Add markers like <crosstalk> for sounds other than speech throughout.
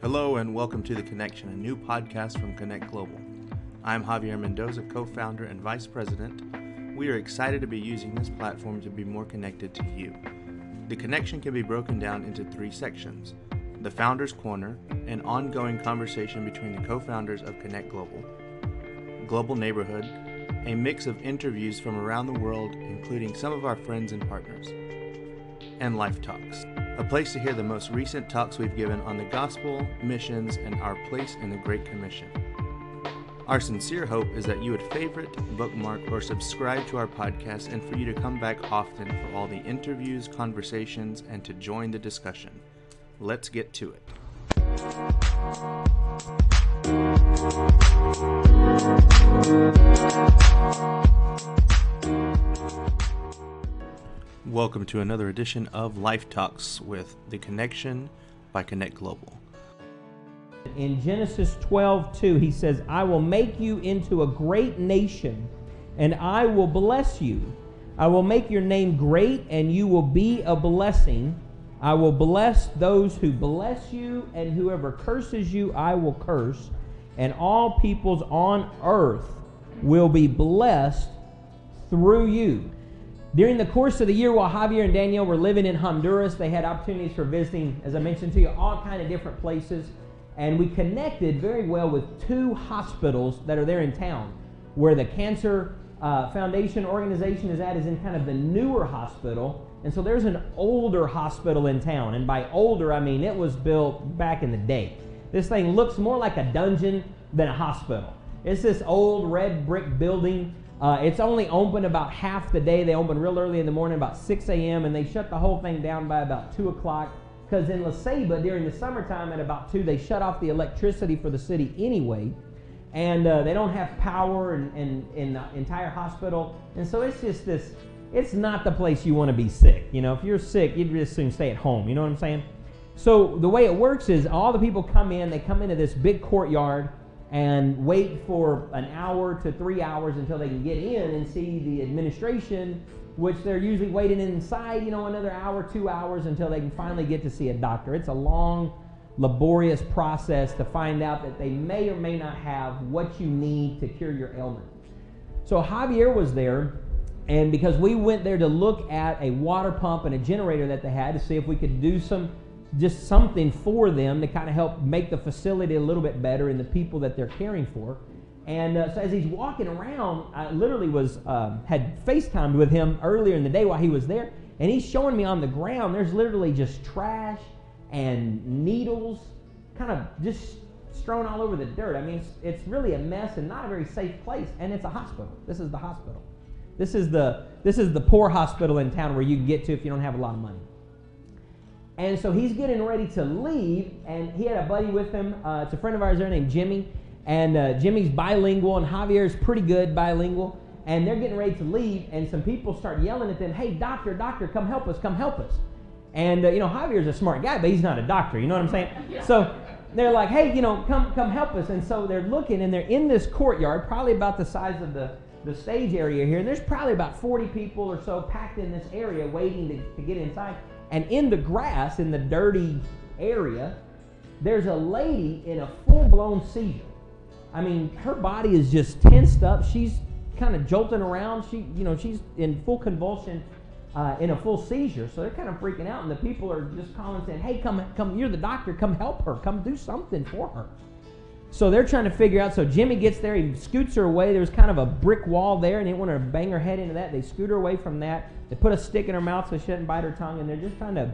Hello and welcome to The Connection, a new podcast from Connect Global. I'm Javier Mendoza, co founder and vice president. We are excited to be using this platform to be more connected to you. The connection can be broken down into three sections the Founders Corner, an ongoing conversation between the co founders of Connect Global, Global Neighborhood, a mix of interviews from around the world, including some of our friends and partners, and Life Talks, a place to hear the most recent talks we've given on the gospel, missions, and our place in the Great Commission. Our sincere hope is that you would favorite, bookmark, or subscribe to our podcast and for you to come back often for all the interviews, conversations, and to join the discussion. Let's get to it. Welcome to another edition of Life Talks with The Connection by Connect Global. In Genesis 12, 2, he says, I will make you into a great nation, and I will bless you. I will make your name great, and you will be a blessing. I will bless those who bless you, and whoever curses you, I will curse. And all peoples on earth will be blessed through you. During the course of the year, while Javier and Danielle were living in Honduras, they had opportunities for visiting, as I mentioned to you, all kind of different places. And we connected very well with two hospitals that are there in town, where the Cancer uh, Foundation organization is at is in kind of the newer hospital. And so there's an older hospital in town. And by older, I mean it was built back in the day. This thing looks more like a dungeon than a hospital. It's this old red brick building. Uh, it's only open about half the day. They open real early in the morning, about 6 a.m., and they shut the whole thing down by about 2 o'clock. Because in La Ceiba, during the summertime at about 2, they shut off the electricity for the city anyway. And uh, they don't have power in, in, in the entire hospital. And so it's just this, it's not the place you want to be sick. You know, if you're sick, you'd just soon stay at home. You know what I'm saying? So the way it works is all the people come in, they come into this big courtyard and wait for an hour to three hours until they can get in and see the administration, which they're usually waiting inside, you know, another hour, two hours until they can finally get to see a doctor. It's a long, laborious process to find out that they may or may not have what you need to cure your ailment. So Javier was there, and because we went there to look at a water pump and a generator that they had to see if we could do some just something for them to kind of help make the facility a little bit better and the people that they're caring for. And uh, so as he's walking around, I literally was uh, had FaceTimed with him earlier in the day while he was there, and he's showing me on the ground. There's literally just trash and needles, kind of just strewn all over the dirt. I mean, it's, it's really a mess and not a very safe place. And it's a hospital. This is the hospital. This is the this is the poor hospital in town where you can get to if you don't have a lot of money. And so he's getting ready to leave, and he had a buddy with him. Uh, it's a friend of ours there named Jimmy. And uh, Jimmy's bilingual, and Javier's pretty good bilingual. And they're getting ready to leave, and some people start yelling at them, Hey, doctor, doctor, come help us, come help us. And, uh, you know, Javier's a smart guy, but he's not a doctor, you know what I'm saying? <laughs> So they're like, Hey, you know, come, come help us. And so they're looking, and they're in this courtyard, probably about the size of the, the stage area here. And there's probably about 40 people or so packed in this area waiting to, to get inside. And in the grass, in the dirty area, there's a lady in a full blown seizure. I mean, her body is just tensed up. She's kind of jolting around. She, you know, she's in full convulsion, uh, in a full seizure. So they're kind of freaking out, and the people are just calling, saying, "Hey, come, come! You're the doctor. Come help her. Come do something for her." So they're trying to figure out. So Jimmy gets there. He scoots her away. There's kind of a brick wall there, and they want to bang her head into that. They scoot her away from that. They put a stick in her mouth so she doesn't bite her tongue, and they're just trying to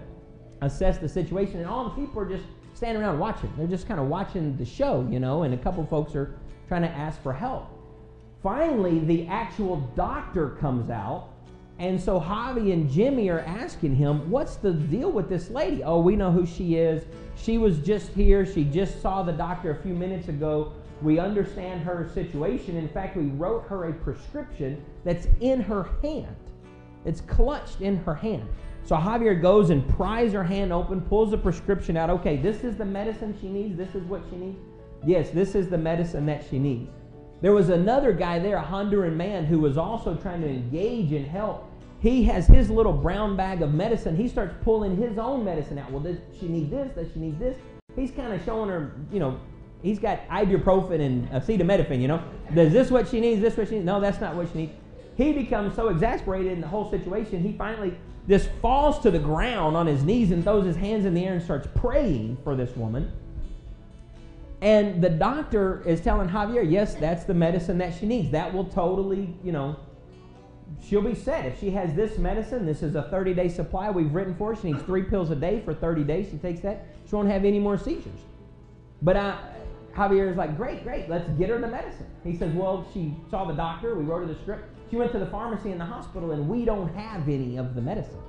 assess the situation. And all the people are just standing around watching. They're just kind of watching the show, you know. And a couple folks are trying to ask for help. Finally, the actual doctor comes out. And so Javi and Jimmy are asking him, What's the deal with this lady? Oh, we know who she is. She was just here. She just saw the doctor a few minutes ago. We understand her situation. In fact, we wrote her a prescription that's in her hand. It's clutched in her hand. So Javier goes and pries her hand open, pulls the prescription out. Okay, this is the medicine she needs. This is what she needs. Yes, this is the medicine that she needs. There was another guy there, a Honduran man, who was also trying to engage and help. He has his little brown bag of medicine. He starts pulling his own medicine out. Well, does she need this? Does she need this? He's kind of showing her, you know, he's got ibuprofen and acetaminophen, you know. Is this what she needs? This what she needs? No, that's not what she needs. He becomes so exasperated in the whole situation, he finally just falls to the ground on his knees and throws his hands in the air and starts praying for this woman. And the doctor is telling Javier, yes, that's the medicine that she needs. That will totally, you know, she'll be set. If she has this medicine, this is a 30 day supply we've written for her. She needs three pills a day for 30 days. She takes that, she won't have any more seizures. But I, Javier is like, great, great, let's get her the medicine. He says, well, she saw the doctor, we wrote her the script. She went to the pharmacy in the hospital, and we don't have any of the medicine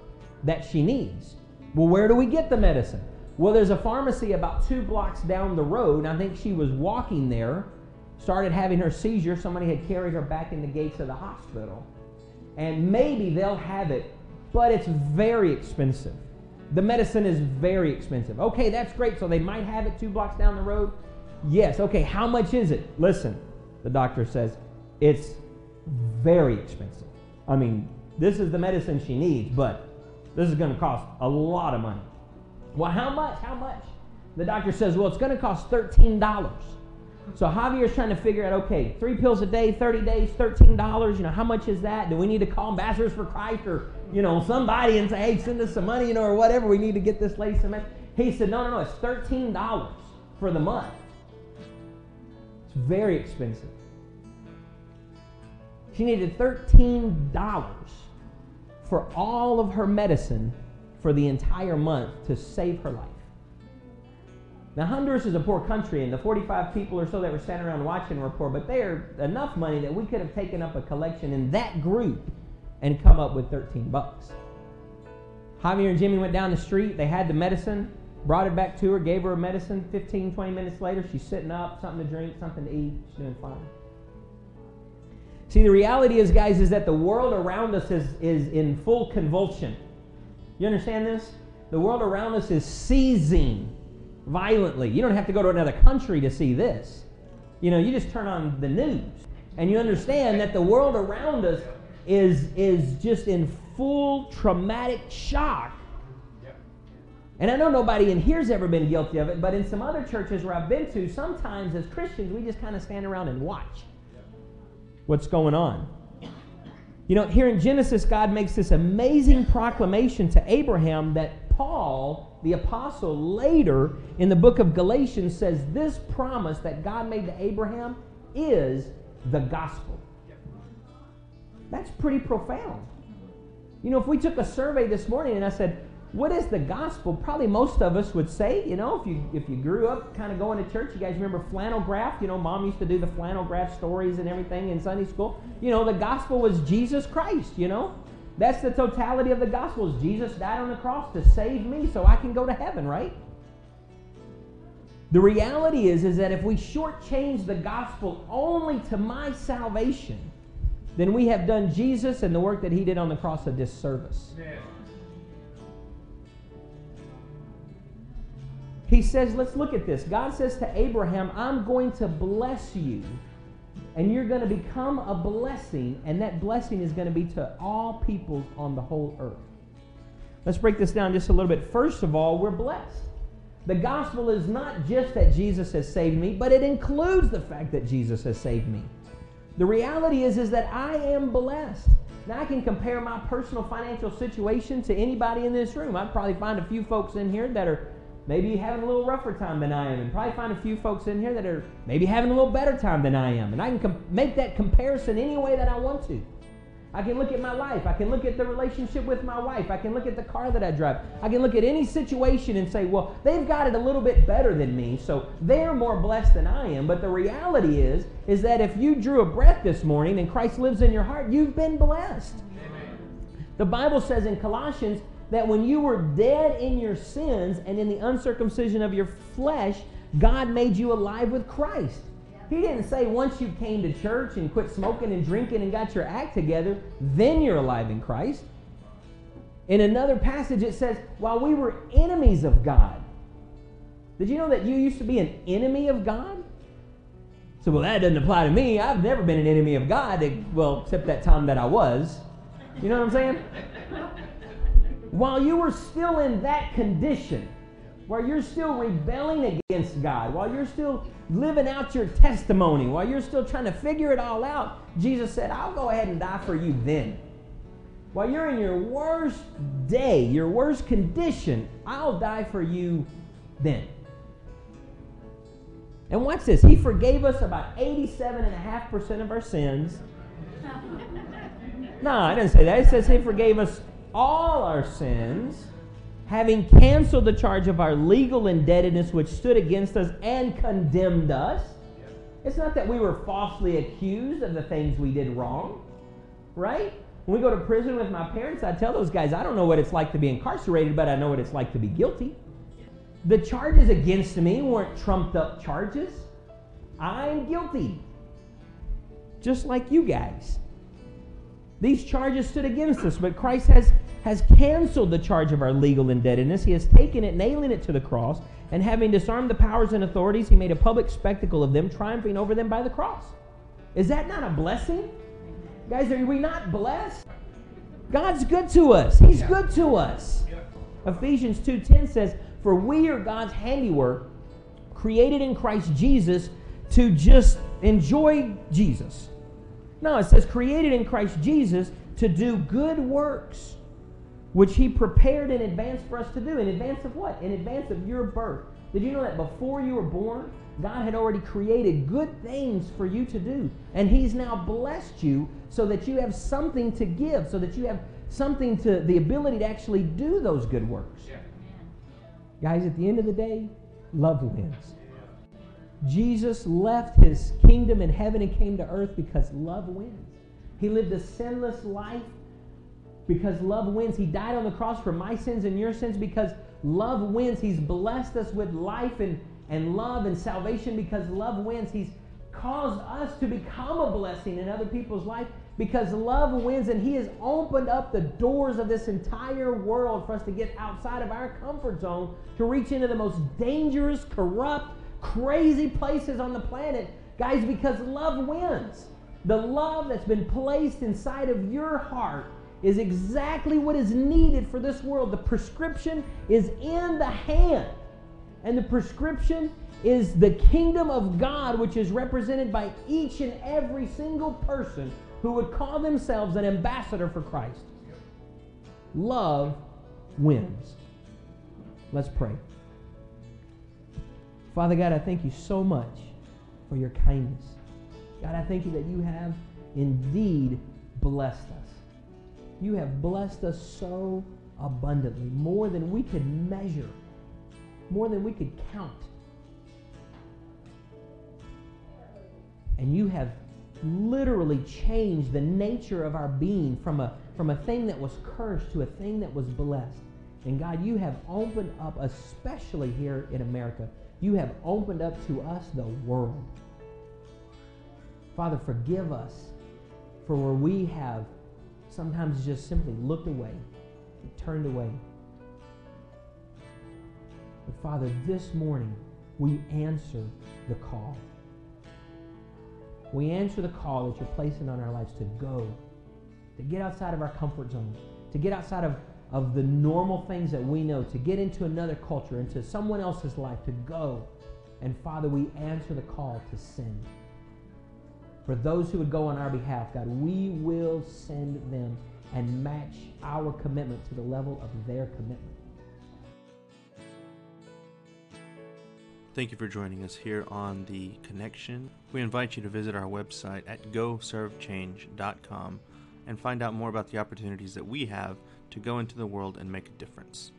that she needs. Well, where do we get the medicine? Well, there's a pharmacy about two blocks down the road. I think she was walking there, started having her seizure. Somebody had carried her back in the gates of the hospital. And maybe they'll have it, but it's very expensive. The medicine is very expensive. Okay, that's great. So they might have it two blocks down the road. Yes. Okay, how much is it? Listen, the doctor says it's very expensive. I mean, this is the medicine she needs, but this is going to cost a lot of money. Well, how much? How much? The doctor says, well, it's going to cost $13. So Javier's trying to figure out, okay, three pills a day, 30 days, $13. You know, how much is that? Do we need to call Ambassadors for Christ or, you know, somebody and say, hey, send us some money, you know, or whatever. We need to get this lady some money. He said, no, no, no, it's $13 for the month. It's very expensive. She needed $13 for all of her medicine for the entire month to save her life. Now, Honduras is a poor country, and the 45 people or so that were standing around watching were poor, but they are enough money that we could have taken up a collection in that group and come up with 13 bucks. Javier and Jimmy went down the street. They had the medicine, brought it back to her, gave her a medicine. 15, 20 minutes later, she's sitting up, something to drink, something to eat. She's doing fine. See, the reality is, guys, is that the world around us is, is in full convulsion. You understand this? The world around us is seizing violently. You don't have to go to another country to see this. You know, you just turn on the news and you understand that the world around us is, is just in full traumatic shock. And I know nobody in here's ever been guilty of it, but in some other churches where I've been to, sometimes as Christians, we just kind of stand around and watch what's going on. You know, here in Genesis, God makes this amazing proclamation to Abraham that Paul, the apostle, later in the book of Galatians says this promise that God made to Abraham is the gospel. That's pretty profound. You know, if we took a survey this morning and I said, what is the gospel? Probably most of us would say, you know, if you if you grew up kind of going to church, you guys remember flannel graph? You know, mom used to do the flannel graph stories and everything in Sunday school. You know, the gospel was Jesus Christ, you know? That's the totality of the gospel. Is Jesus died on the cross to save me so I can go to heaven, right? The reality is, is that if we shortchange the gospel only to my salvation, then we have done Jesus and the work that he did on the cross a disservice. He says, let's look at this. God says to Abraham, I'm going to bless you, and you're going to become a blessing, and that blessing is going to be to all peoples on the whole earth. Let's break this down just a little bit. First of all, we're blessed. The gospel is not just that Jesus has saved me, but it includes the fact that Jesus has saved me. The reality is, is that I am blessed. Now, I can compare my personal financial situation to anybody in this room. I'd probably find a few folks in here that are maybe having a little rougher time than I am, and probably find a few folks in here that are maybe having a little better time than I am. And I can com- make that comparison any way that I want to. I can look at my life. I can look at the relationship with my wife. I can look at the car that I drive. I can look at any situation and say, well, they've got it a little bit better than me, so they're more blessed than I am. But the reality is, is that if you drew a breath this morning and Christ lives in your heart, you've been blessed. Amen. The Bible says in Colossians that when you were dead in your sins and in the uncircumcision of your flesh, God made you alive with Christ. He didn't say once you came to church and quit smoking and drinking and got your act together, then you're alive in Christ. In another passage, it says, while we were enemies of God. Did you know that you used to be an enemy of God? So, well, that doesn't apply to me. I've never been an enemy of God, well, except that time that I was. You know what I'm saying? While you were still in that condition, while you're still rebelling against God, while you're still living out your testimony, while you're still trying to figure it all out, Jesus said, I'll go ahead and die for you then. While you're in your worst day, your worst condition, I'll die for you then. And watch this. He forgave us about 87.5% of our sins. <laughs> no, I didn't say that. It says He forgave us all our sins having canceled the charge of our legal indebtedness which stood against us and condemned us. It's not that we were falsely accused of the things we did wrong, right? When we go to prison with my parents, I tell those guys, I don't know what it's like to be incarcerated, but I know what it's like to be guilty. The charges against me weren't trumped up charges. I'm guilty. Just like you guys. These charges stood against us, but Christ has has canceled the charge of our legal indebtedness. He has taken it, nailing it to the cross, and having disarmed the powers and authorities, he made a public spectacle of them, triumphing over them by the cross. Is that not a blessing? Guys, are we not blessed? God's good to us. He's good to us. Ephesians 2:10 says, "For we are God's handiwork, created in Christ Jesus to just enjoy Jesus." No, it says created in Christ Jesus to do good works which he prepared in advance for us to do. In advance of what? In advance of your birth. Did you know that before you were born, God had already created good things for you to do? And he's now blessed you so that you have something to give, so that you have something to the ability to actually do those good works. Yeah. Guys, at the end of the day, love wins. Jesus left his kingdom in heaven and came to earth because love wins. He lived a sinless life because love wins. He died on the cross for my sins and your sins because love wins. He's blessed us with life and, and love and salvation because love wins. He's caused us to become a blessing in other people's life because love wins and he has opened up the doors of this entire world for us to get outside of our comfort zone to reach into the most dangerous corrupt crazy places on the planet guys because love wins the love that's been placed inside of your heart is exactly what is needed for this world. The prescription is in the hand. And the prescription is the kingdom of God, which is represented by each and every single person who would call themselves an ambassador for Christ. Love wins. Let's pray. Father God, I thank you so much for your kindness. God, I thank you that you have indeed blessed us. You have blessed us so abundantly, more than we could measure, more than we could count. And you have literally changed the nature of our being from a, from a thing that was cursed to a thing that was blessed. And God, you have opened up, especially here in America, you have opened up to us the world. Father, forgive us for where we have sometimes just simply looked away, turned away. But Father, this morning we answer the call. We answer the call that you're placing on our lives to go, to get outside of our comfort zone, to get outside of, of the normal things that we know, to get into another culture, into someone else's life, to go. And Father, we answer the call to send. For those who would go on our behalf, God, we will send them and match our commitment to the level of their commitment. Thank you for joining us here on The Connection. We invite you to visit our website at goservechange.com and find out more about the opportunities that we have to go into the world and make a difference.